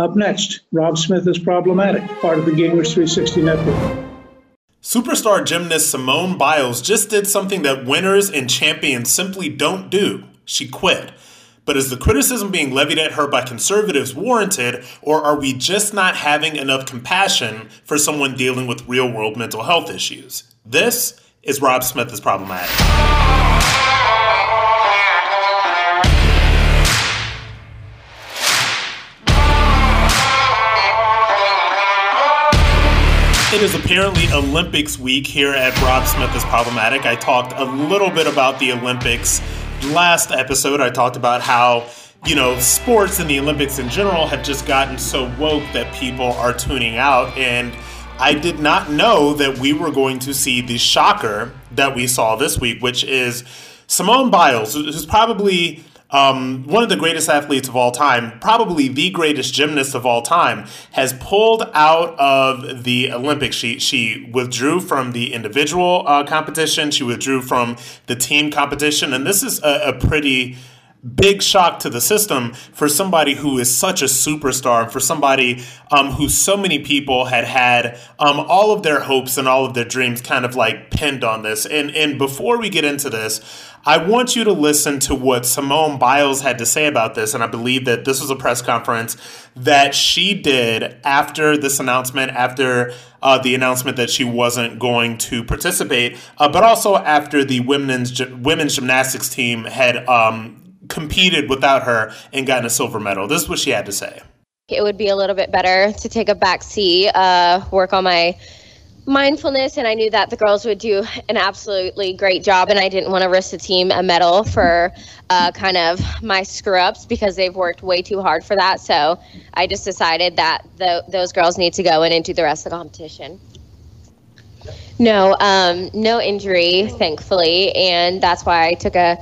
Up next, Rob Smith is problematic, part of the Gamers 360 network. Superstar gymnast Simone Biles just did something that winners and champions simply don't do. She quit. But is the criticism being levied at her by conservatives warranted, or are we just not having enough compassion for someone dealing with real world mental health issues? This is Rob Smith is problematic. It is apparently Olympics week here at Rob Smith is Problematic. I talked a little bit about the Olympics last episode. I talked about how, you know, sports and the Olympics in general have just gotten so woke that people are tuning out. And I did not know that we were going to see the shocker that we saw this week, which is Simone Biles, who's probably um, one of the greatest athletes of all time, probably the greatest gymnast of all time, has pulled out of the Olympics. She she withdrew from the individual uh, competition. She withdrew from the team competition, and this is a, a pretty big shock to the system for somebody who is such a superstar, for somebody um, who so many people had had um, all of their hopes and all of their dreams kind of like pinned on this. And and before we get into this, I want you to listen to what Simone Biles had to say about this, and I believe that this was a press conference that she did after this announcement, after uh, the announcement that she wasn't going to participate, uh, but also after the women's women's gymnastics team had um, competed without her and gotten a silver medal. This is what she had to say. It would be a little bit better to take a back seat, uh, work on my mindfulness, and I knew that the girls would do an absolutely great job, and I didn't want to risk the team a medal for uh, kind of my screw ups because they've worked way too hard for that. So I just decided that the, those girls need to go in and do the rest of the competition. No, um, no injury, thankfully, and that's why I took a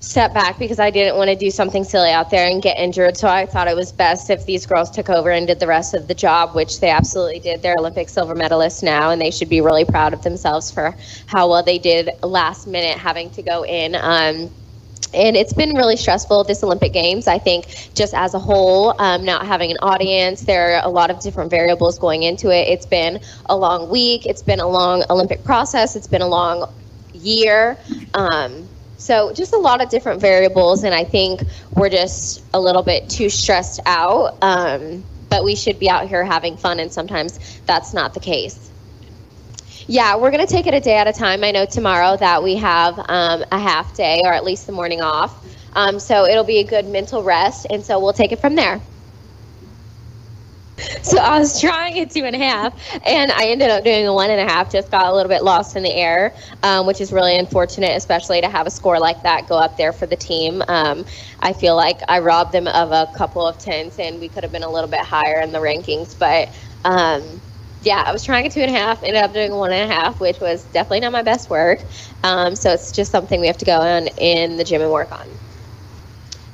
step back because I didn't want to do something silly out there and get injured. So I thought it was best if these girls took over and did the rest of the job, which they absolutely did. They're Olympic silver medalists now, and they should be really proud of themselves for how well they did last minute having to go in. Um, and it's been really stressful this olympic games i think just as a whole um, not having an audience there are a lot of different variables going into it it's been a long week it's been a long olympic process it's been a long year um, so just a lot of different variables, and I think we're just a little bit too stressed out. Um, but we should be out here having fun, and sometimes that's not the case. Yeah, we're to take it a day at a time. I know tomorrow that we have um, a half day, or at least the morning off. Um, so it'll be a good mental rest, and so we'll take it from there. So I was trying a two and a half, and I ended up doing a one and a half. Just got a little bit lost in the air, um, which is really unfortunate, especially to have a score like that go up there for the team. Um, I feel like I robbed them of a couple of tens, and we could have been a little bit higher in the rankings. But um, yeah, I was trying a two and a half, ended up doing a one and a half, which was definitely not my best work. Um, so it's just something we have to go on in the gym and work on.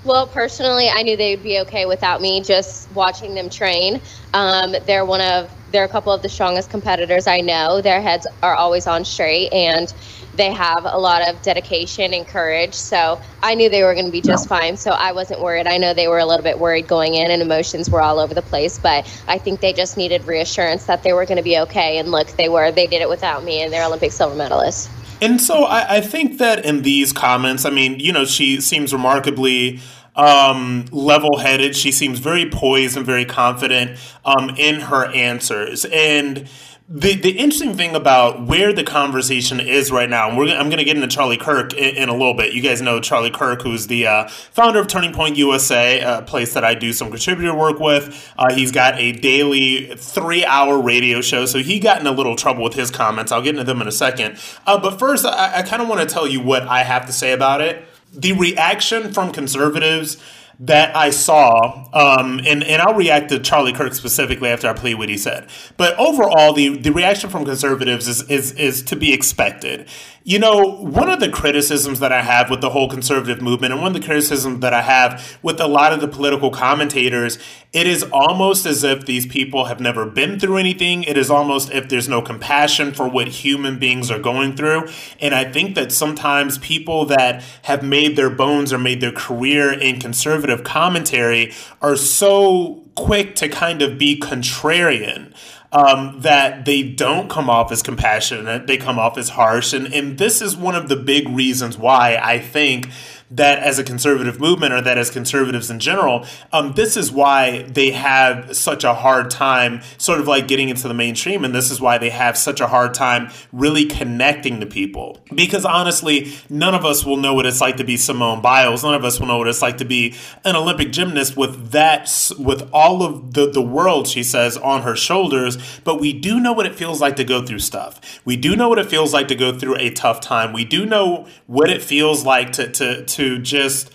Well, personally, I knew they'd be okay without me just watching them train. Um, they're one of they're a couple of the strongest competitors I know. Their heads are always on straight and they have a lot of dedication and courage. So I knew they were going to be just fine. So I wasn't worried. I know they were a little bit worried going in and emotions were all over the place, but I think they just needed reassurance that they were going to be okay. And look, they were. They did it without me and they're Olympic silver medalists. And so I, I think that in these comments, I mean, you know, she seems remarkably um, level headed. She seems very poised and very confident um, in her answers. And the, the interesting thing about where the conversation is right now, and I'm going to get into Charlie Kirk in, in, a little bit. You guys know Charlie Kirk, who's the uh, founder of Turning Point USA, a place that I do some contributor work with. Uh, he's got a daily three hour radio show, so he got in a little trouble with his comments. I'll get into them in a second. Uh, but first, I, I kind of want to tell you what I have to say about it the reaction from conservatives that I saw, um, and, and I'll react to Charlie Kirk specifically after I play what he said. But overall, the, the reaction from conservatives is, is, is to be expected. You know, one of the criticisms that I have with the whole conservative movement, and one of the criticisms that I have with a lot of the political commentators, it is almost as if these people have never been through anything. It is almost if there's no compassion for what human beings are going through. And I think that sometimes people that have made their bones or made their career in conservative commentary are so quick to kind of be contrarian um, that they don't come off as compassionate, they come off as harsh. And, and this is one of the big reasons why I think that as a conservative movement or that as conservatives in general, um, this is why they have such a hard time sort of like getting into the mainstream. And this is why they have such a hard time really connecting to people. Because honestly, none of us will know what it's like to be Simone Biles. None of us will know what it's like to be an Olympic gymnast with that, with all of the, the world, she says, on her shoulders. But we do know what it feels like to go through stuff. We do know what it feels like to go through a tough time. We do know what it feels like to, to, to to just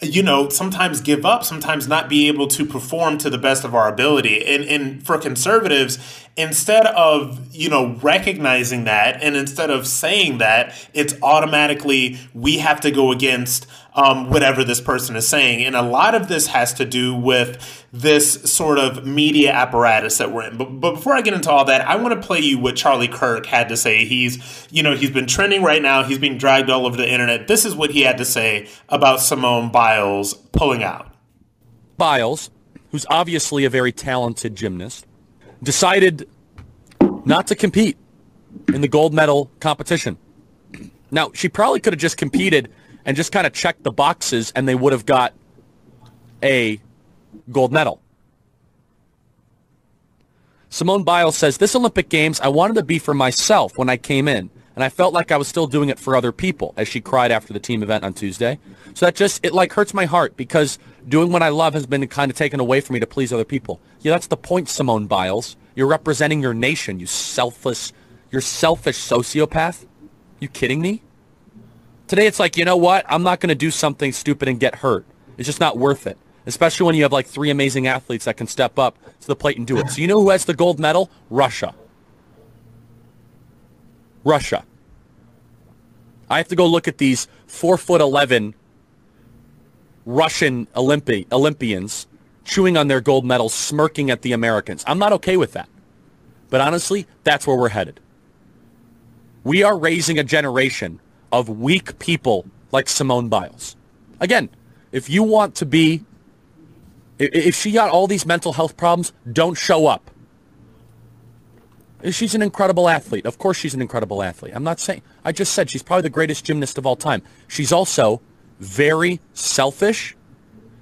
you know, sometimes give up, sometimes not be able to perform to the best of our ability. And, and for conservatives, instead of, you know, recognizing that and instead of saying that, it's automatically we have to go against um, whatever this person is saying. And a lot of this has to do with this sort of media apparatus that we're in. But, but before I get into all that, I want to play you what Charlie Kirk had to say. He's, you know, he's been trending right now. He's being dragged all over the internet. This is what he had to say about Simone Biles pulling out. Biles, who's obviously a very talented gymnast, decided not to compete in the gold medal competition. Now, she probably could have just competed and just kind of checked the boxes and they would have got a gold medal. Simone Biles says, This Olympic Games, I wanted to be for myself when I came in, and I felt like I was still doing it for other people, as she cried after the team event on Tuesday. So that just, it like hurts my heart because doing what I love has been kind of taken away from me to please other people. Yeah, that's the point, Simone Biles. You're representing your nation, you selfless, you're selfish sociopath. You kidding me? Today it's like, you know what? I'm not going to do something stupid and get hurt. It's just not worth it. Especially when you have like three amazing athletes that can step up to the plate and do it. So you know who has the gold medal? Russia. Russia. I have to go look at these four foot eleven Russian Olympi- Olympians chewing on their gold medals, smirking at the Americans. I'm not okay with that. But honestly, that's where we're headed. We are raising a generation of weak people like Simone Biles. Again, if you want to be, if she got all these mental health problems, don't show up. She's an incredible athlete. Of course she's an incredible athlete. I'm not saying, I just said she's probably the greatest gymnast of all time. She's also very selfish.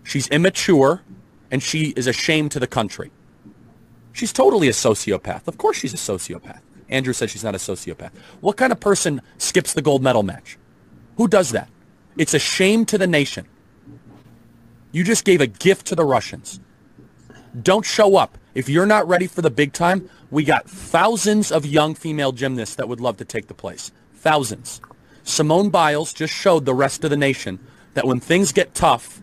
She's immature and she is a shame to the country. She's totally a sociopath. Of course she's a sociopath. Andrew said she's not a sociopath. What kind of person skips the gold medal match? Who does that? It's a shame to the nation. You just gave a gift to the Russians. Don't show up. If you're not ready for the big time, we got thousands of young female gymnasts that would love to take the place. Thousands. Simone Biles just showed the rest of the nation that when things get tough,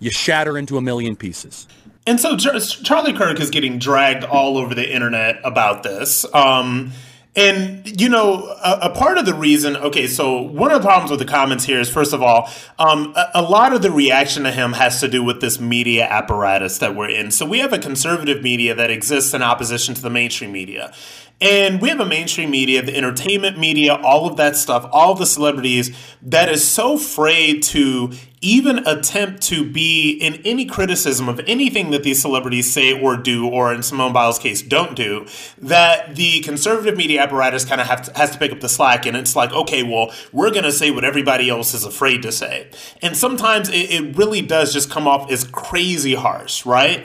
you shatter into a million pieces. And so Charlie Kirk is getting dragged all over the internet about this. Um, and you know, a, a, part of the reason, okay, so one of the problems with the comments here is, first of all, um, a, a, lot of the reaction to him has to do with this media apparatus that we're in. So we have a conservative media that exists in opposition to the mainstream media. And we have a mainstream media, the entertainment media, all of that stuff, all the celebrities that is so afraid to even attempt to be in any criticism of anything that these celebrities say or do, or in Simone Biles' case, don't do, that the conservative media apparatus kind of has to pick up the slack. And it's like, okay, well, we're going to say what everybody else is afraid to say. And sometimes it, it really does just come off as crazy harsh, right?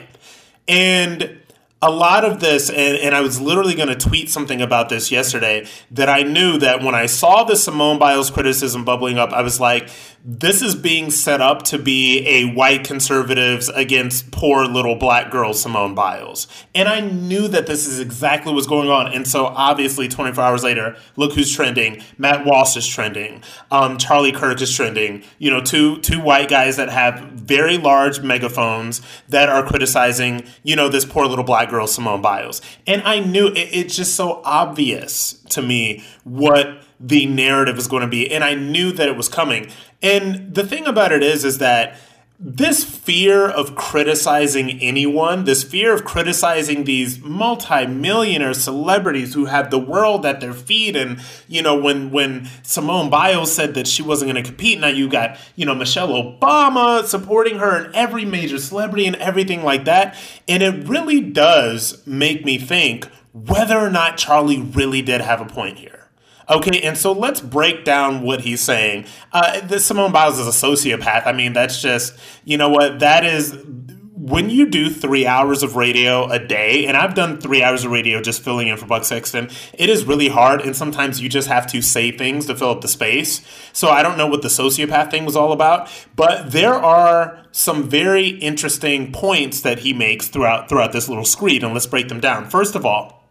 And a lot of this, and, and I was literally going to tweet something about this yesterday, that I knew that when I saw the Simone Biles criticism bubbling up, I was like, this is being set up to be a white conservatives against poor little black girl Simone Biles. And I knew that this is exactly what's going on. And so obviously 24 hours later, look who's trending. Matt Walsh is trending. Um, Charlie Kirk is trending. You know, two two white guys that have very large megaphones that are criticizing, you know, this poor little black girl Simone Biles. And I knew it, it's just so obvious to me what the narrative is going to be. And I knew that it was coming. And the thing about it is, is that this fear of criticizing anyone, this fear of criticizing these multi-millionaire celebrities who have the world at their feet, and you know, when when Simone Biles said that she wasn't going to compete, now you got you know Michelle Obama supporting her and every major celebrity and everything like that, and it really does make me think whether or not Charlie really did have a point here. Okay, and so let's break down what he's saying. Uh, this Simone Biles is a sociopath. I mean, that's just, you know what, that is when you do three hours of radio a day, and I've done three hours of radio just filling in for Buck Sexton, it is really hard, and sometimes you just have to say things to fill up the space. So I don't know what the sociopath thing was all about, but there are some very interesting points that he makes throughout throughout this little screed, and let's break them down. First of all,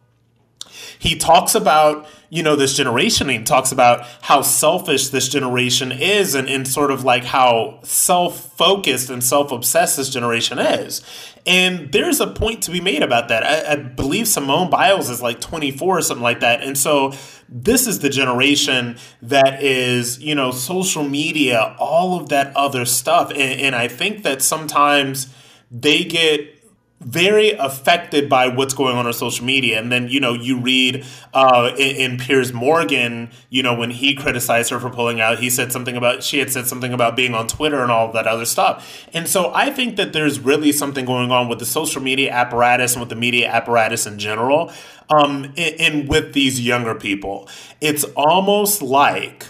he talks about you know this generation and he talks about how selfish this generation is and, and sort of like how self-focused and self-obsessed this generation is. And there's a point to be made about that. I, I believe simone biles is like 24 or something like that. And so this is the generation that is you know social media all of that other stuff. And, and i think that sometimes they get very affected by what's going on on social media. And then, you know, you read uh, in, in, Piers Morgan, you know, when he criticized her for pulling out, he said something about, she had said something about being on Twitter and all that other stuff. And so I think that there's really something going on with the social media apparatus and with the media apparatus in general, um, and, and with these younger people. It's almost like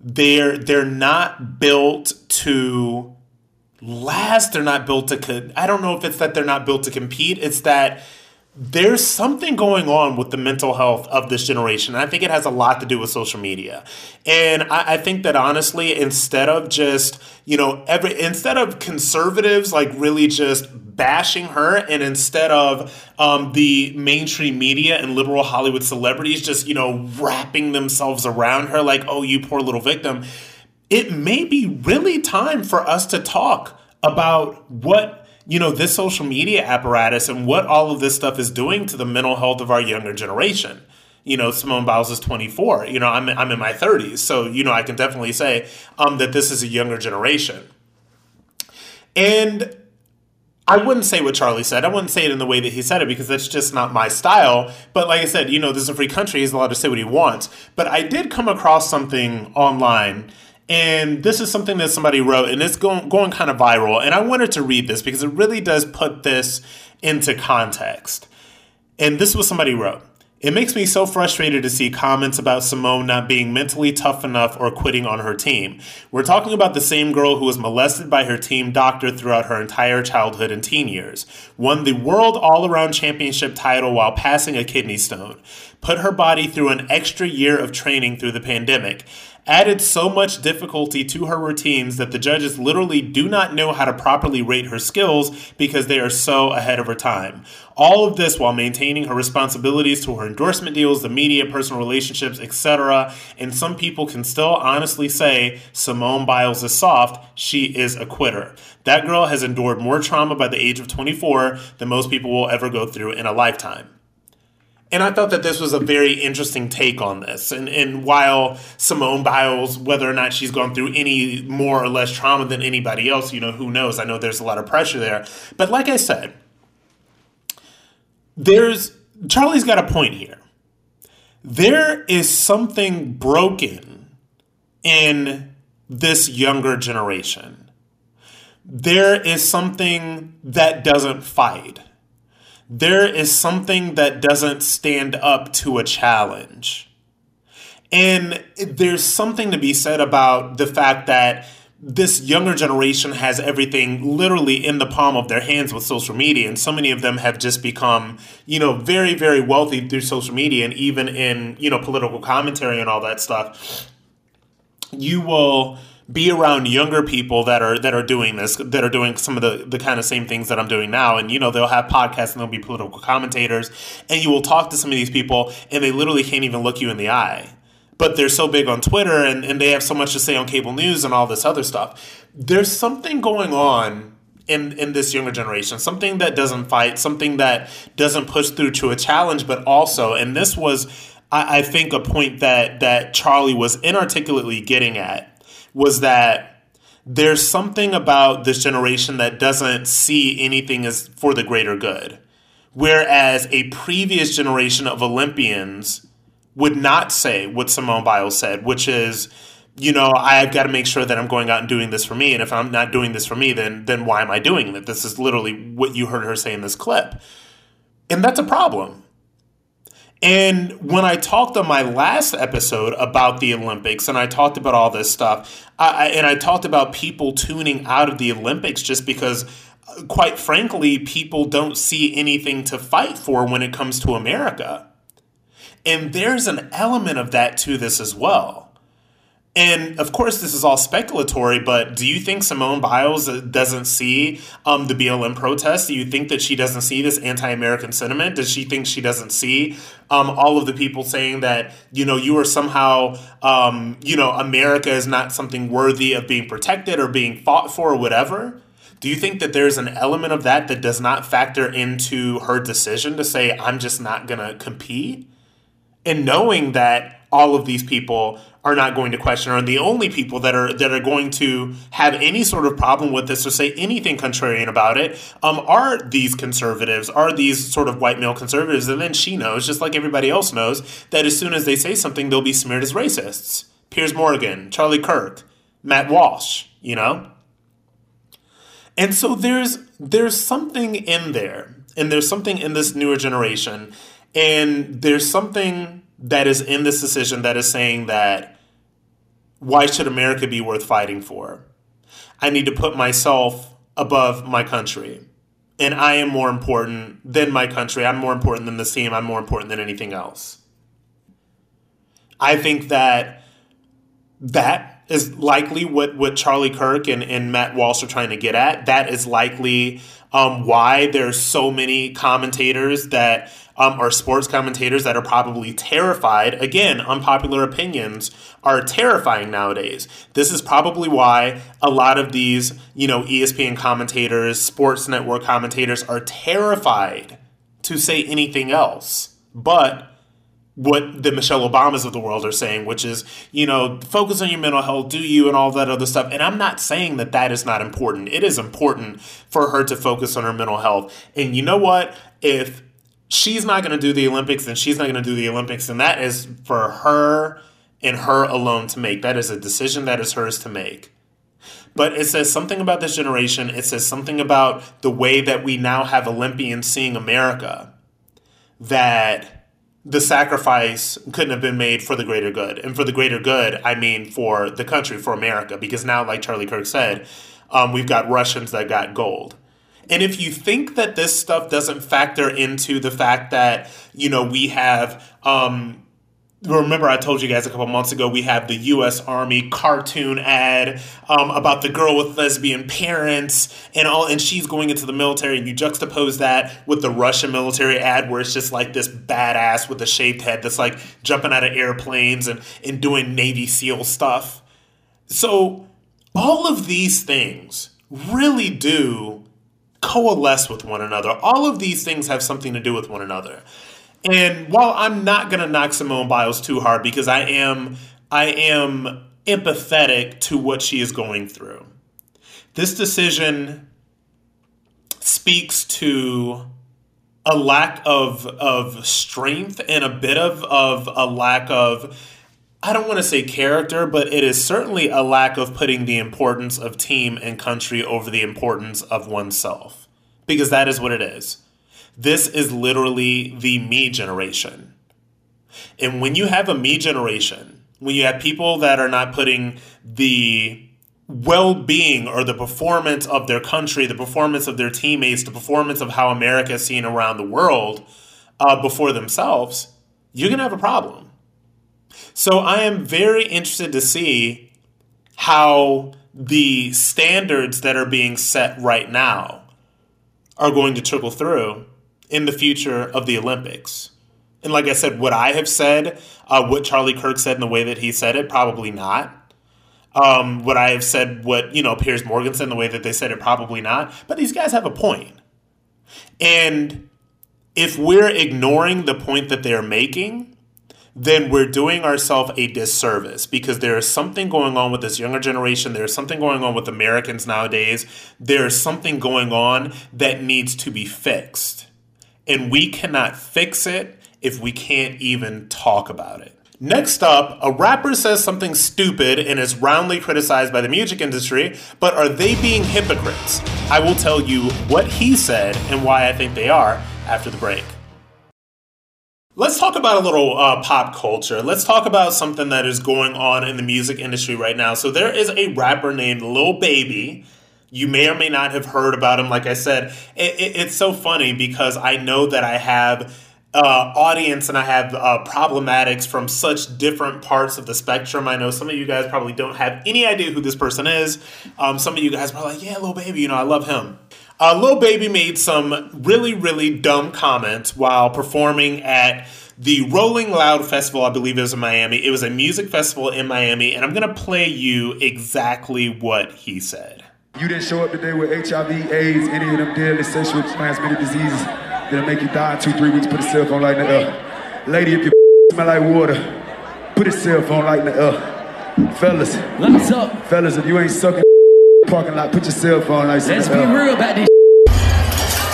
they're they're not built to last. They're not built to. Co- I don't know if it's that they're not built to compete. It's that there's something going on with the mental health of this generation. I think it has a lot to do with social media. And I, I, think that honestly, instead of just, you know, every instead of conservatives like really just bashing her, and instead of um, the mainstream media and liberal Hollywood celebrities just, you know, wrapping themselves around her like, oh, you poor little victim it may be really time for us to talk about what you know this social media apparatus and what all of this stuff is doing to the mental health of our younger generation you know simone biles is 24 you know i'm, I'm in my 30s so you know i can definitely say um, that this is a younger generation and I wouldn't say what Charlie said. I wouldn't say it in the way that he said it because that's just not my style. But like I said, you know, this is a free country. He's allowed to say what he wants. But I did come across something online and this is something that somebody wrote, and it's going, going kind of viral. And I wanted to read this because it really does put this into context. And this was somebody wrote. It makes me so frustrated to see comments about Simone not being mentally tough enough or quitting on her team. We're talking about the same girl who was molested by her team doctor throughout her entire childhood and teen years, won the world all around championship title while passing a kidney stone, put her body through an extra year of training through the pandemic, added so much difficulty to her routines that the judges literally do not know how to properly rate her skills because they are so ahead of her time. All of this while maintaining her responsibilities to her endorsement deals, the media, personal relationships, etc. And some people can still honestly say Simone Biles is soft, she is a quitter. That girl has endured more trauma by the age of 24 than most people will ever go through in a lifetime. And I thought that this was a very interesting take on this. And, and while Simone Biles, whether or not she's gone through any more or less trauma than anybody else, you know, who knows? I know there's a lot of pressure there. But like I said, there's Charlie's got a point here. There is something broken in this younger generation. There is something that doesn't fight there is something that doesn't stand up to a challenge. And there's something to be said about the fact that this younger generation has everything literally in the palm of their hands with social media and so many of them have just become you know very very wealthy through social media and even in you know political commentary and all that stuff you will be around younger people that are that are doing this that are doing some of the the kind of same things that I'm doing now. And you know they'll have podcasts and they'll be political commentators. And you will talk to some of these people and they literally can't even look you in the eye. But they're so big on Twitter and, and they have so much to say on cable news and all this other stuff. There's something going on in, in this younger generation, something that doesn't fight, something that doesn't push through to a challenge, but also, and this was, I, think, a point that that Charlie was inarticulately getting at was that there's something about this generation that doesn't see anything as for the greater good. Whereas a previous generation of Olympians would not say what Simone Biles said, which is, you know, I've got to make sure that I'm going out and doing this for me. And if I'm not doing this for me, then then why am I doing it? This is literally what you heard her say in this clip. And that's a problem. And when I talked on my last episode about the Olympics and I talked about all this stuff, I, and I talked about people tuning out of the Olympics just because, uh, quite frankly, people don't see anything to fight for when it comes to America. And there's an element of that to this as well. And of course, this is all speculatory, but do you think Simone Biles doesn't see um, the BLM protests? Do you think that she doesn't see this anti American sentiment? Does she think she doesn't see um, all of the people saying that, you know, you are somehow, um, you know, America is not something worthy of being protected or being fought for or whatever? Do you think that there's an element of that that does not factor into her decision to say, I'm just not going to compete? And knowing that all of these people are not going to question. And the only people that are that are going to have any sort of problem with this or say anything contrarian about it um, are these conservatives, are these sort of white male conservatives. And then she knows, just like everybody else knows, that as soon as they say something, they'll be smeared as racists. Piers Morgan, Charlie Kirk, Matt Walsh, you know? And so there's there's something in there, and there's something in this newer generation, and there's something that is in this decision that is saying that why should America be worth fighting for? I need to put myself above my country. And I am more important than my country. I'm more important than this team. I'm more important than anything else. I think that that is likely what, what Charlie Kirk and, and Matt Walsh are trying to get at. That is likely um, why there's so many commentators that um, are sports commentators that are probably terrified. Again, unpopular opinions are terrifying nowadays. This is probably why a lot of these, you know, ESPN commentators, sports network commentators are terrified to say anything else. But what the Michelle Obamas of the world are saying, which is, you know, focus on your mental health, do you, and all that other stuff. And I'm not saying that that is not important. It is important for her to focus on her mental health. And you know what? If she's not going to do the Olympics, and she's not going to do the Olympics. And that is for her and her alone to make. That is a decision that is hers to make. But it says something about this generation. It says something about the way that we now have Olympians seeing America that the sacrifice couldn't have been made for the greater good. And for the greater good, I mean for the country, for America, because now, like Charlie Kirk said, um, we've got Russians that got gold. And if you think that this stuff doesn't factor into the fact that, you know, we have um, remember I told you guys a couple months ago we have the U.S. Army cartoon ad um, about the girl with lesbian parents and all, and she's going into the military, and you juxtapose that with the Russian military ad where it's just like this badass with a shaved head that's like jumping out of airplanes and and doing Navy SEAL stuff. So all of these things really do coalesce with one another. All of these things have something to do with one another. And while I'm not going to knock Simone Biles too hard because I am I am empathetic to what she is going through. This decision speaks to a lack of of strength and a bit of of a lack of I don't want to say character, but it is certainly a lack of putting the importance of team and country over the importance of oneself. Because that is what it is. This is literally the me generation. And when you have a me generation, when you have people that are not putting the well being or the performance of their country, the performance of their teammates, the performance of how America is seen around the world uh, before themselves, you're going to have a problem. So I am very interested to see how the standards that are being set right now are going to trickle through in the future of the Olympics. And like I said, what I have said, uh, what Charlie Kirk said in the way that he said it, probably not. Um, what I have said, what you know, Piers Morgan said in the way that they said it, probably not. But these guys have a point. And if we're ignoring the point that they're making, then we're doing ourselves a disservice because there is something going on with this younger generation. There's something going on with Americans nowadays. There's something going on that needs to be fixed. And we cannot fix it if we can't even talk about it. Next up, a rapper says something stupid and is roundly criticized by the music industry, but are they being hypocrites? I will tell you what he said and why I think they are after the break. Let's talk about a little uh, pop culture. Let's talk about something that is going on in the music industry right now. So, there is a rapper named Lil Baby. You may or may not have heard about him. Like I said, it, it, it's so funny because I know that I have uh, audience and I have uh, problematics from such different parts of the spectrum. I know some of you guys probably don't have any idea who this person is. Um, some of you guys are like, yeah, Lil Baby, you know, I love him. Uh, Lil Baby made some really, really dumb comments while performing at the Rolling Loud Festival, I believe it was in Miami. It was a music festival in Miami, and I'm going to play you exactly what he said. You didn't show up today with HIV, AIDS, any of them deadly sexually transmitted diseases that'll make you die in two, three weeks. Put a cell phone light in the air. Lady, if you smell like water, put a cell phone light in the air. Fellas, Lights up. fellas, if you ain't sucking parking lot, put your cell phone lights Let's in be the air. real about this.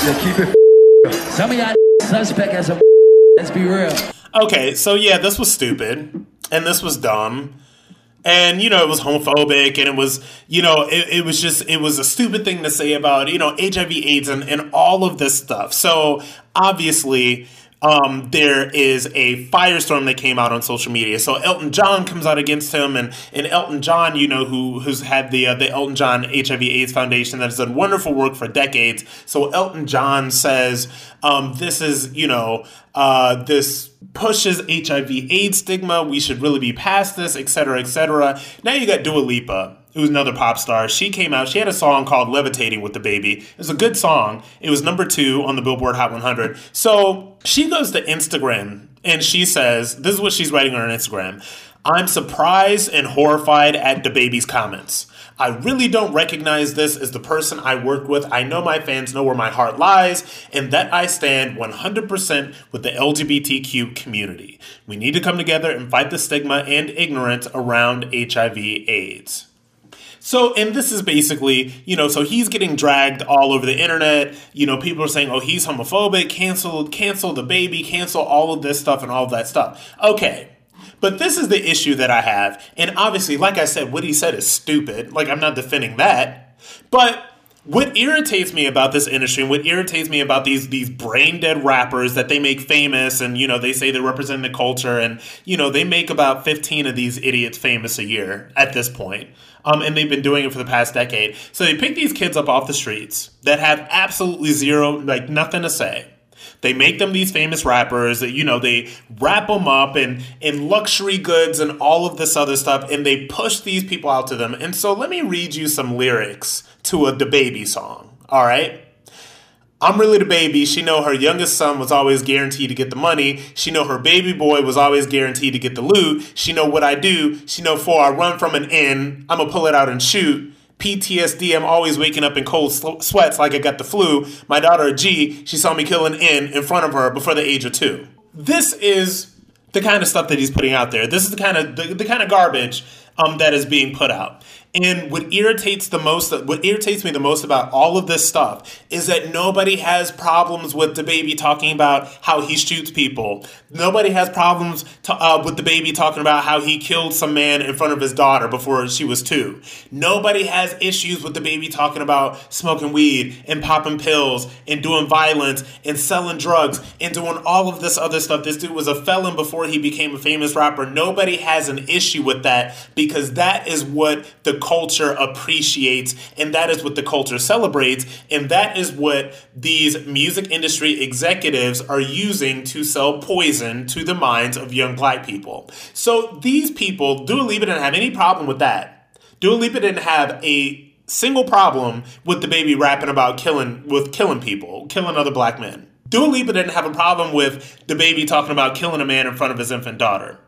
Yeah, keep it. Some of y'all suspect as a. Let's be real. Okay, so yeah, this was stupid, and this was dumb. And you know it was homophobic, and it was you know it, it was just it was a stupid thing to say about you know HIV/AIDS and, and all of this stuff. So obviously, um, there is a firestorm that came out on social media. So Elton John comes out against him, and, and Elton John, you know, who who's had the uh, the Elton John HIV/AIDS Foundation that has done wonderful work for decades. So Elton John says um, this is you know uh, this pushes HIV/AIDS stigma. We should really be past this, et cetera, et cetera. Now you got Dua Lipa who's another pop star. She came out. She had a song called "Levitating with DaBaby." It was a good song. It was number two on the Billboard Hot 100. So she goes to Instagram and she says, "This is what she's writing on her Instagram." I'm surprised and horrified at DaBaby's comments. I really don't recognize this as the person I work with. I know my fans know where my heart lies and that I stand 100% with the LGBTQ community. We need to come together and fight the stigma and ignorance around HIV/AIDS. So, and this is basically, you know, so he's getting dragged all over the internet. You know, people are saying, oh, he's homophobic, cancel, cancel DaBaby, cancel all of this stuff and all of that stuff. Okay. But this is the issue that I have. And obviously, like I said, what he said is stupid. Like, I'm not defending that. But what irritates me about this industry and what irritates me about these these brain dead rappers that they make famous and you know they say they represent the culture and you know they make about 15 of these idiots famous a year at this point um, and they've been doing it for the past decade. So they pick these kids up off the streets that have absolutely zero like nothing to say they make them these famous rappers that you know they wrap them up in in luxury goods and all of this other stuff and they push these people out to them and so let me read you some lyrics to a DaBaby song all right I'm really DaBaby. She know her youngest son was always guaranteed to get the money. She know her baby boy was always guaranteed to get the loot. She know what I do. She know for I run from an inn, I'ma pull it out and shoot. PTSD, I'm always waking up in cold sweats like I got the flu. My daughter, G, she saw me kill an N in front of her before the age of two. This is the kind of stuff that he's putting out there. This is the kind of the, the kind of garbage um, that is being put out. And what irritates the most, what irritates me the most about all of this stuff is that nobody has problems with DaBaby talking about how he shoots people. Nobody has problems to, uh, with DaBaby talking about how he killed some man in front of his daughter before she was two. Nobody has issues with DaBaby talking about smoking weed and popping pills and doing violence and selling drugs and doing all of this other stuff. This dude was a felon before he became a famous rapper. Nobody has an issue with that because that is what the culture appreciates and that is what the culture celebrates and that is what these music industry executives are using to sell poison to the minds of young black people. So these people, Dua Lipa didn't have any problem with that. Dua Lipa didn't have a single problem with DaBaby rapping about killing with killing people, killing other black men. Dua Lipa didn't have a problem with DaBaby talking about killing a man in front of his infant daughter.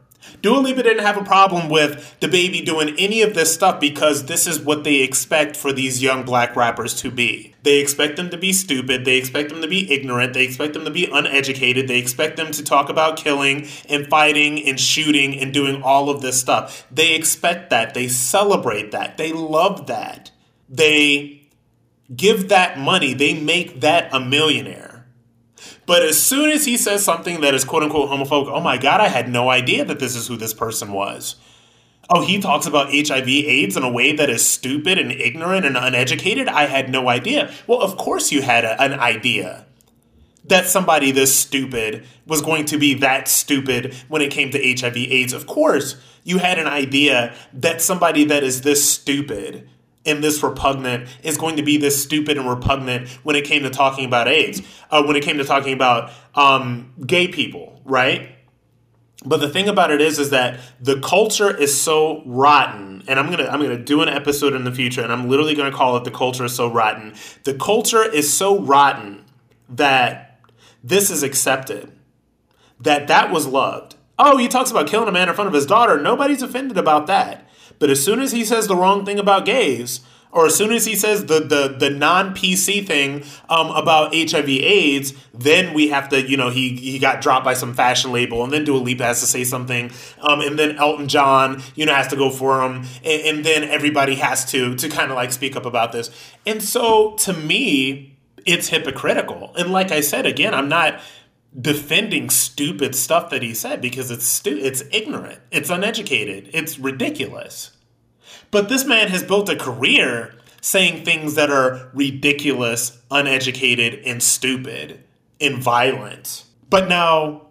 Dua Lipa didn't have a problem with DaBaby doing any of this stuff because this is what they expect for these young black rappers to be. They expect them to be stupid, they expect them to be ignorant, they expect them to be uneducated, they expect them to talk about killing and fighting and shooting and doing all of this stuff. They expect that, they celebrate that, they love that. They give that money, they make that a millionaire. But as soon as he says something that is quote unquote homophobic, oh my God, I had no idea that this is who this person was. Oh, he talks about HIV AIDS in a way that is stupid and ignorant and uneducated. I had no idea. Well, of course you had a, an idea that somebody this stupid was going to be that stupid when it came to HIV AIDS. Of course, you had an idea that somebody that is this stupid and this repugnant is going to be this stupid and repugnant when it came to talking about AIDS, uh, when it came to talking about um, gay people, right? But the thing about it is, is that the culture is so rotten, and I'm gonna I'm gonna do an episode in the future, and I'm literally gonna call it "the culture is so rotten." The culture is so rotten that this is accepted, that that was loved. Oh, he talks about killing a man in front of his daughter. Nobody's offended about that. But as soon as he says the wrong thing about gays, or as soon as he says the the, the non PC thing um, about HIV AIDS, then we have to, you know, he he got dropped by some fashion label, and then Dua Lipa has to say something, um, and then Elton John, you know, has to go for him, and, and then everybody has to to kind of like speak up about this. And so to me, it's hypocritical. And like I said again, I'm not defending stupid stuff that he said because it's stu- it's ignorant, it's uneducated, it's ridiculous. But this man has built a career saying things that are ridiculous, uneducated, and stupid and violent. But now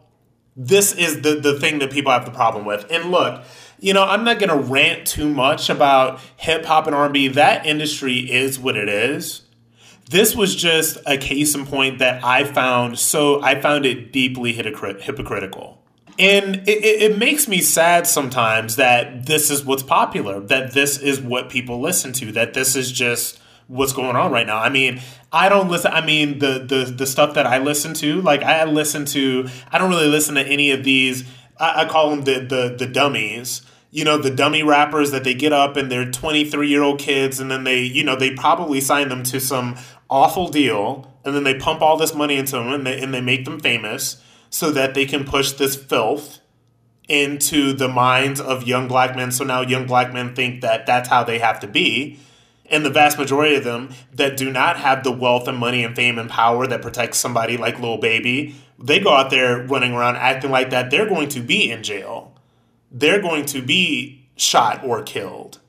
this is the the thing that people have the problem with. And look, you know, I'm not going to rant too much about hip hop and R&B. That industry is what it is this was just a case in point that I found so I found it deeply hypocritical. And it, it, makes me sad sometimes that this is what's popular, that this is what people listen to, that this is just what's going on right now. I mean, I don't listen. I mean, the the the stuff that I listen to, like I listen to, I don't really listen to any of these. I, I call them the the the dummies you know the dummy rappers that they get up and they're 23 year old kids and then they you know they probably sign them to some awful deal and then they pump all this money into them and they, and they make them famous so that they can push this filth into the minds of young black men so now young black men think that that's how they have to be and the vast majority of them that do not have the wealth and money and fame and power that protects somebody like Lil Baby, they go out there running around acting like that. They're going to be in jail they're going to be shot or killed.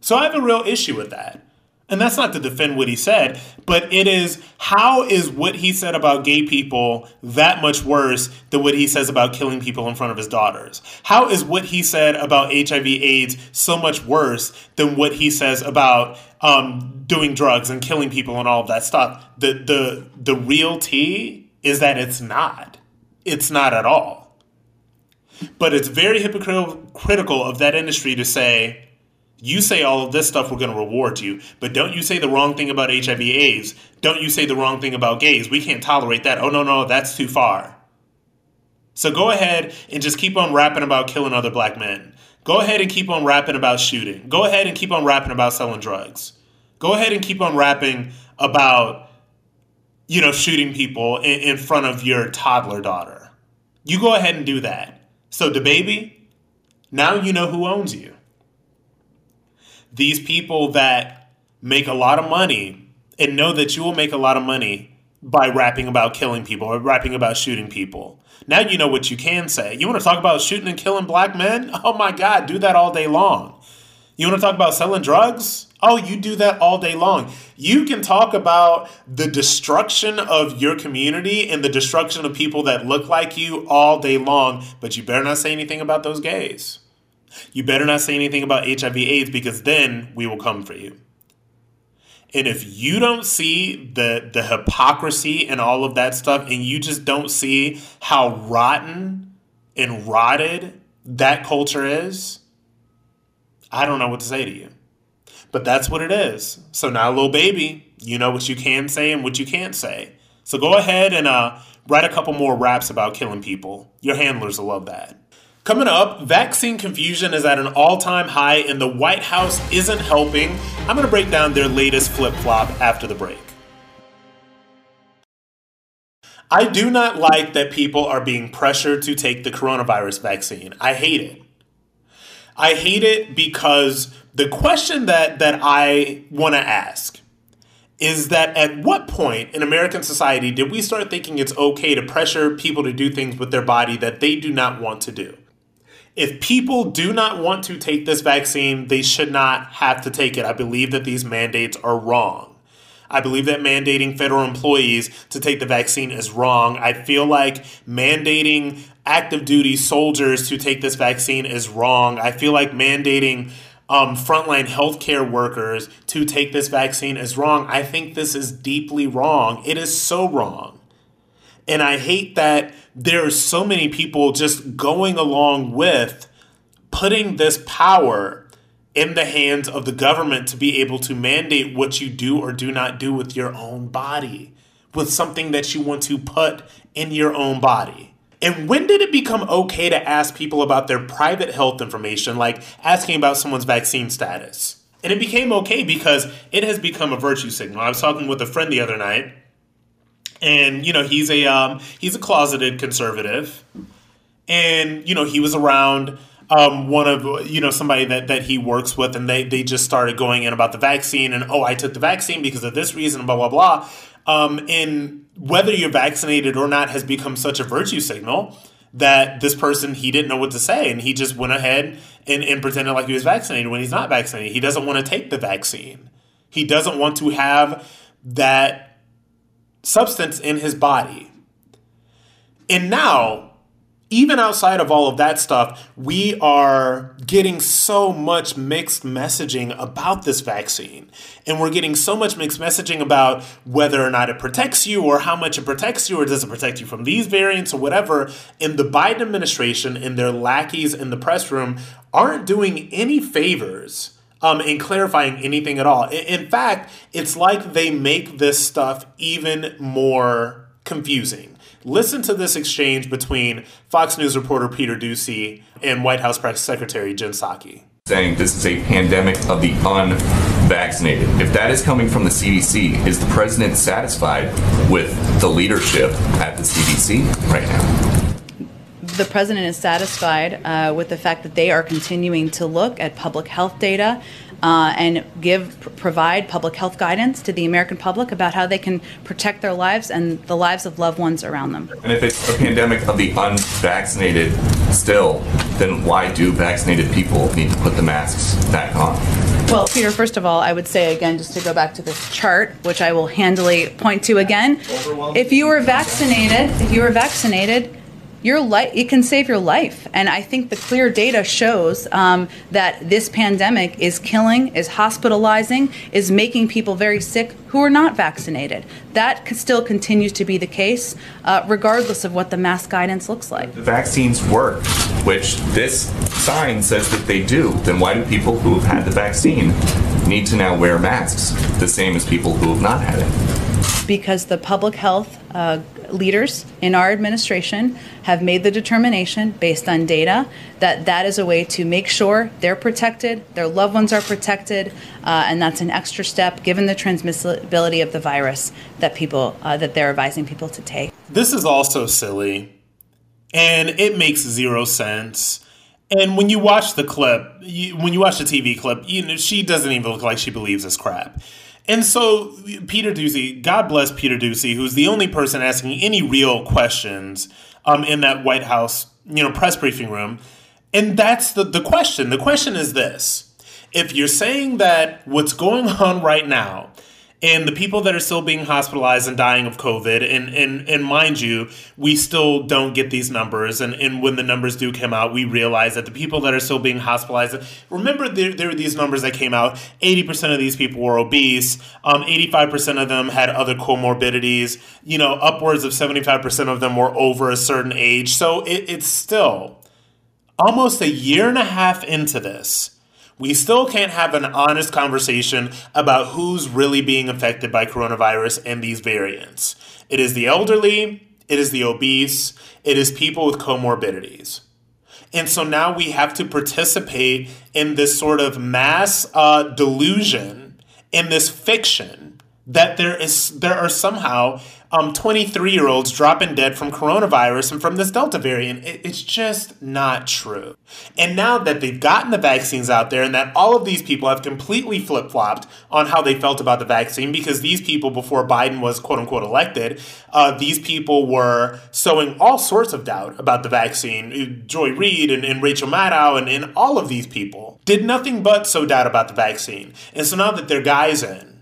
So I have a real issue with that. And that's not to defend what he said, but it is how is what he said about gay people that much worse than what he says about killing people in front of his daughters? How is what he said about HIV AIDS so much worse than what he says about um, doing drugs and killing people and all of that stuff? The the the real tea is that it's not. It's not at all. But it's very hypocritical of that industry to say, you say all of this stuff, we're going to reward you. But don't you say the wrong thing about HIV AIDS. Don't you say the wrong thing about gays. We can't tolerate that. Oh, no, no, that's too far. So go ahead and just keep on rapping about killing other black men. Go ahead and keep on rapping about shooting. Go ahead and keep on rapping about selling drugs. Go ahead and keep on rapping about, you know, shooting people in, in front of your toddler daughter. You go ahead and do that. So, DaBaby, now you know who owns you. These people that make a lot of money and know that you will make a lot of money by rapping about killing people or rapping about shooting people. Now you know what you can say. You want to talk about shooting and killing black men? Oh my God, do that all day long. You want to talk about selling drugs? Oh, you do that all day long. You can talk about the destruction of your community and the destruction of people that look like you all day long, but you better not say anything about those gays. You better not say anything about HIV AIDS because then we will come for you. And if you don't see the the hypocrisy and all of that stuff and you just don't see how rotten and rotted that culture is, I don't know what to say to you. But that's what it is. So now, little Baby, you know what you can say and what you can't say. So go ahead and uh, write a couple more raps about killing people. Your handlers will love that. Coming up, vaccine confusion is at an all time high and the White House isn't helping. I'm going to break down their latest flip flop after the break. I do not like that people are being pressured to take the coronavirus vaccine. I hate it. I hate it because the question that, that I want to ask is that at what point in American society did we start thinking it's okay to pressure people to do things with their body that they do not want to do? If people do not want to take this vaccine, they should not have to take it. I believe that these mandates are wrong. I believe that mandating federal employees to take the vaccine is wrong. I feel like mandating active duty soldiers to take this vaccine is wrong. I feel like mandating um, frontline healthcare workers to take this vaccine is wrong. I think this is deeply wrong. It is so wrong. And I hate that there are so many people just going along with putting this power in the hands of the government to be able to mandate what you do or do not do with your own body, with something that you want to put in your own body. And when did it become okay to ask people about their private health information, like asking about someone's vaccine status? And it became okay because it has become a virtue signal. I was talking with a friend the other night and you know he's a um, he's a closeted conservative, and you know he was around um, one of you know somebody that, that he works with, and they they just started going in about the vaccine, and oh I took the vaccine because of this reason, blah blah blah, um, and whether you're vaccinated or not has become such a virtue signal that this person he didn't know what to say, and he just went ahead and, and pretended like he was vaccinated when he's not vaccinated. He doesn't want to take the vaccine. He doesn't want to have that substance in his body. And now, even outside of all of that stuff, we are getting so much mixed messaging about this vaccine. And we're getting so much mixed messaging about whether or not it protects you or how much it protects you or does it protect you from these variants or whatever. And the Biden administration and their lackeys in the press room aren't doing any favors um, in clarifying anything at all. In fact, it's like they make this stuff even more confusing. Listen to this exchange between Fox News reporter Peter Doocy and White House Press Secretary Jen Psaki. Saying this is a pandemic of the unvaccinated. If that is coming from the CDC, is the president satisfied with the leadership at the CDC right now? The president is satisfied uh, with the fact that they are continuing to look at public health data uh, and give provide public health guidance to the American public about how they can protect their lives and the lives of loved ones around them. And if it's a pandemic of the unvaccinated still, then why do vaccinated people need to put the masks back on? Well, Peter, first of all, I would say again, just to go back to this chart, which I will handily point to again. If you were vaccinated, if you were vaccinated, your life it can save your life. And i think the clear data shows um, that this pandemic is killing is hospitalizing is making people very sick who are not vaccinated. That still continues to be the case uh, regardless of what the mask guidance looks like. The vaccines work which this sign says that they do. Then why do people who have had the vaccine need to now wear masks the same as people who have not had it because the public health uh, leaders in our administration have made the determination based on data that that is a way to make sure they're protected, their loved ones are protected, uh, and that's an extra step given the transmissibility of the virus that people uh, that they're advising people to take. This is also silly, and it makes zero sense. And when you watch the clip, you, when you watch the TV clip, you know she doesn't even look like she believes this crap. And so Peter Doocy, God bless Peter Doocy, who's the only person asking any real questions um, in that White House, you know, press briefing room. And that's the, the question. The question is this. If you're saying that what's going on right now and the people that are still being hospitalized and dying of COVID, and and and mind you, we still don't get these numbers, and and when the numbers do come out, we realize that the people that are still being hospitalized. Remember, there, there were these numbers that came out. Eighty percent of these people were obese. Um, eighty-five percent of them had other comorbidities. You know, upwards of seventy-five percent of them were over a certain age. So it, it's still almost a year and a half into this we still can't have an honest conversation about who's really being affected by coronavirus and these variants. It is the elderly, it is the obese, it is people with comorbidities. And so now we have to participate in this sort of mass uh, delusion, in this fiction that there is there are somehow um, 23 year olds dropping dead from coronavirus and from this Delta variant. It, it's just not true. And now that they've gotten the vaccines out there and that all of these people have completely flip flopped on how they felt about the vaccine, because these people, before Biden was quote unquote elected, uh, these people were sowing all sorts of doubt about the vaccine. Joy Reid and, and Rachel Maddow and, and all of these people did nothing but sow doubt about the vaccine. And so now that their guys in,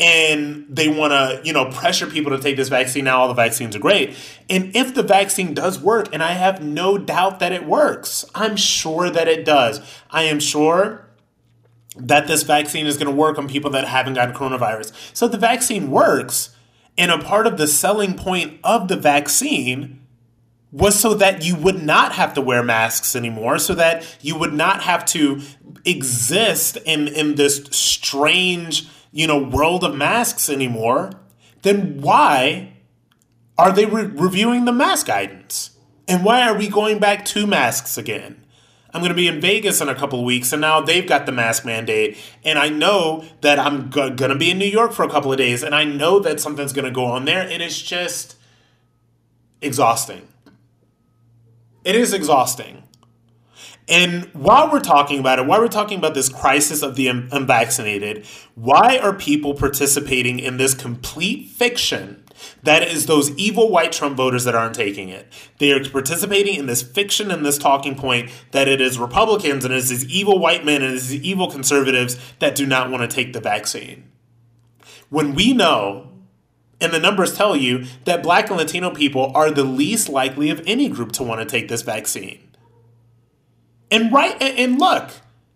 and they want to, you know, pressure people to take this vaccine. Now all the vaccines are great. And if the vaccine does work, and I have no doubt that it works, I'm sure that it does. I am sure that this vaccine is going to work on people that haven't gotten coronavirus. So the vaccine works, and a part of the selling point of the vaccine was so that you would not have to wear masks anymore, so that you would not have to exist in in this strange you know, world of masks anymore, then why are they re- reviewing the mask guidance? And why are we going back to masks again? I'm going to be in Vegas in a couple weeks, and now they've got the mask mandate. And I know that I'm go- going to be in New York for a couple of days, and I know that something's going to go on there, and it's just exhausting. It is exhausting. And while we're talking about it, while we're talking about this crisis of the unvaccinated, why are people participating in this complete fiction that is those evil white Trump voters that aren't taking it. They are participating in this fiction and this talking point that it is Republicans and it is these evil white men and it is these evil conservatives that do not want to take the vaccine. When we know, and the numbers tell you, that black and Latino people are the least likely of any group to want to take this vaccine. And right and look,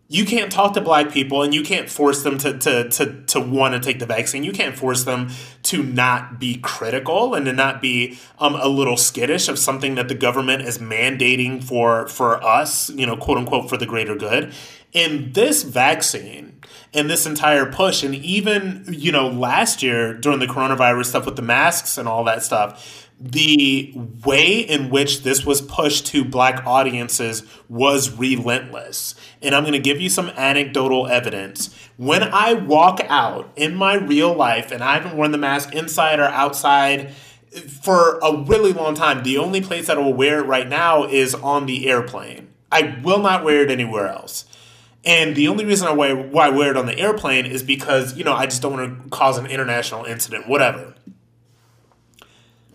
you can't talk to black people and you can't force them to to to, to want to take the vaccine. You can't force them to not be critical and to not be um, a little skittish of something that the government is mandating for for us, you know, quote unquote, for the greater good. In this vaccine and this entire push, and even you know last year during the coronavirus stuff with the masks and all that stuff the way in which this was pushed to black audiences was relentless. And I'm going to give you some anecdotal evidence. When I walk out in my real life and I haven't worn the mask inside or outside for a really long time, the only place that I will wear it right now is on the airplane. I will not wear it anywhere else. And the only reason I wear, why I wear it on the airplane is because, you know, I just don't want to cause an international incident, whatever.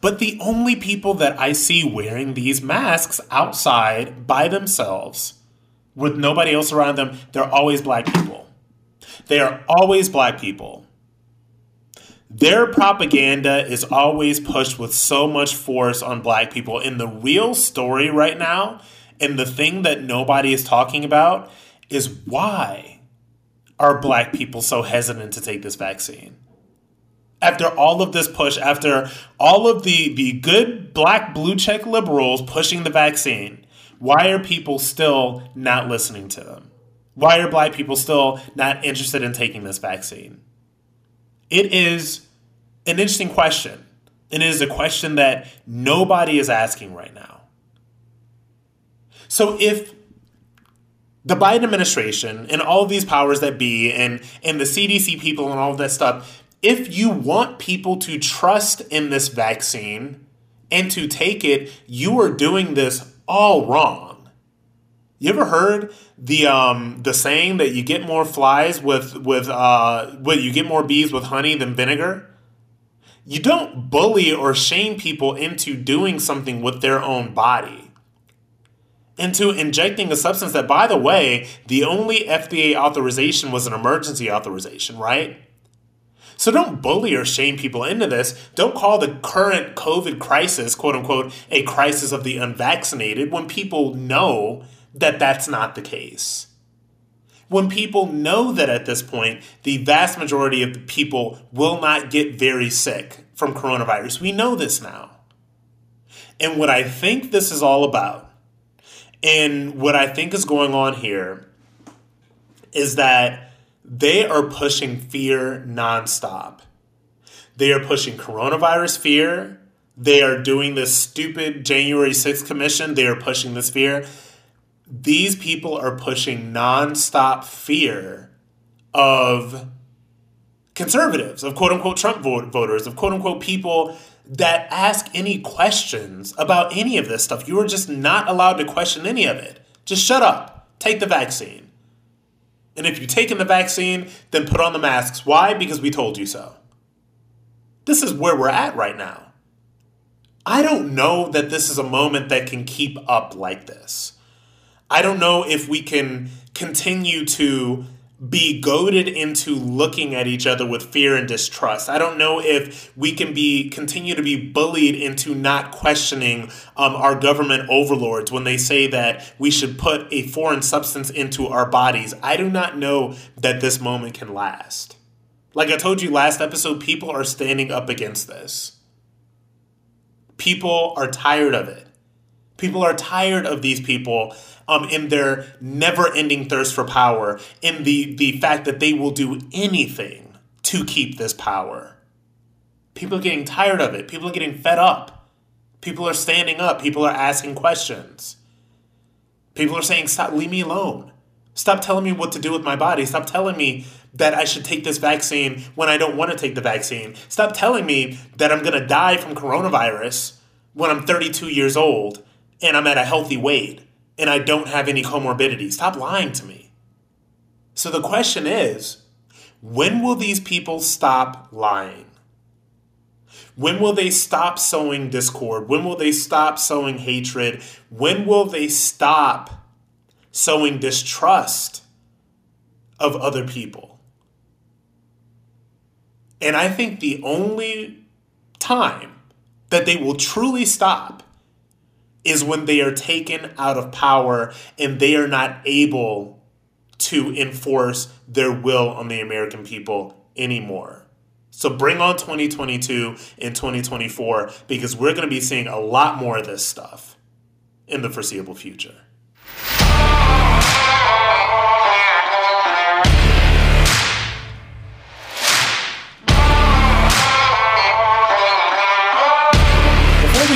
But the only people that I see wearing these masks outside by themselves with nobody else around them, they're always black people. They are always black people. Their propaganda is always pushed with so much force on black people. And the real story right now, and the thing that nobody is talking about, is why are black people so hesitant to take this vaccine? After all of this push, after all of the, the good black blue check liberals pushing the vaccine, why are people still not listening to them? Why are black people still not interested in taking this vaccine? It is an interesting question. And it is a question that nobody is asking right now. So if the Biden administration and all of these powers that be and, and the CDC people and all of that stuff if you want people to trust in this vaccine and to take it, you are doing this all wrong. You ever heard the um the saying that you get more flies with with uh with you get more bees with honey than vinegar? You don't bully or shame people into doing something with their own body. Into injecting a substance that by the way, the only FDA authorization was an emergency authorization, right? So don't bully or shame people into this. Don't call the current COVID crisis, quote unquote, a crisis of the unvaccinated when people know that that's not the case. When people know that at this point, the vast majority of the people will not get very sick from coronavirus. We know this now. And what I think this is all about, and what I think is going on here, is that they are pushing fear nonstop. They are pushing coronavirus fear. They are doing this stupid January 6th commission. They are pushing this fear. These people are pushing nonstop fear of conservatives, of quote unquote Trump voters, of quote unquote people that ask any questions about any of this stuff. You are just not allowed to question any of it. Just shut up. Take the vaccine. And if you've taken the vaccine, then put on the masks. Why? Because we told you so. This is where we're at right now. I don't know that this is a moment that can keep up like this. I don't know if we can continue to be goaded into looking at each other with fear and distrust. I don't know if we can be continue to be bullied into not questioning um, our government overlords when they say that we should put a foreign substance into our bodies. I do not know that this moment can last. Like I told you last episode, people are standing up against this. People are tired of it. People are tired of these people um, in their never ending thirst for power, in the, the fact that they will do anything to keep this power. People are getting tired of it. People are getting fed up. People are standing up. People are asking questions. People are saying, Stop, leave me alone. Stop telling me what to do with my body. Stop telling me that I should take this vaccine when I don't want to take the vaccine. Stop telling me that I'm going to die from coronavirus when I'm 32 years old and I'm at a healthy weight and I don't have any comorbidities. Stop lying to me. So the question is when will these people stop lying? When will they stop sowing discord? When will they stop sowing hatred? When will they stop sowing distrust of other people? And I think the only time that they will truly stop is when they are taken out of power and they are not able to enforce their will on the American people anymore. So bring on 2022 and 2024 because we're going to be seeing a lot more of this stuff in the foreseeable future.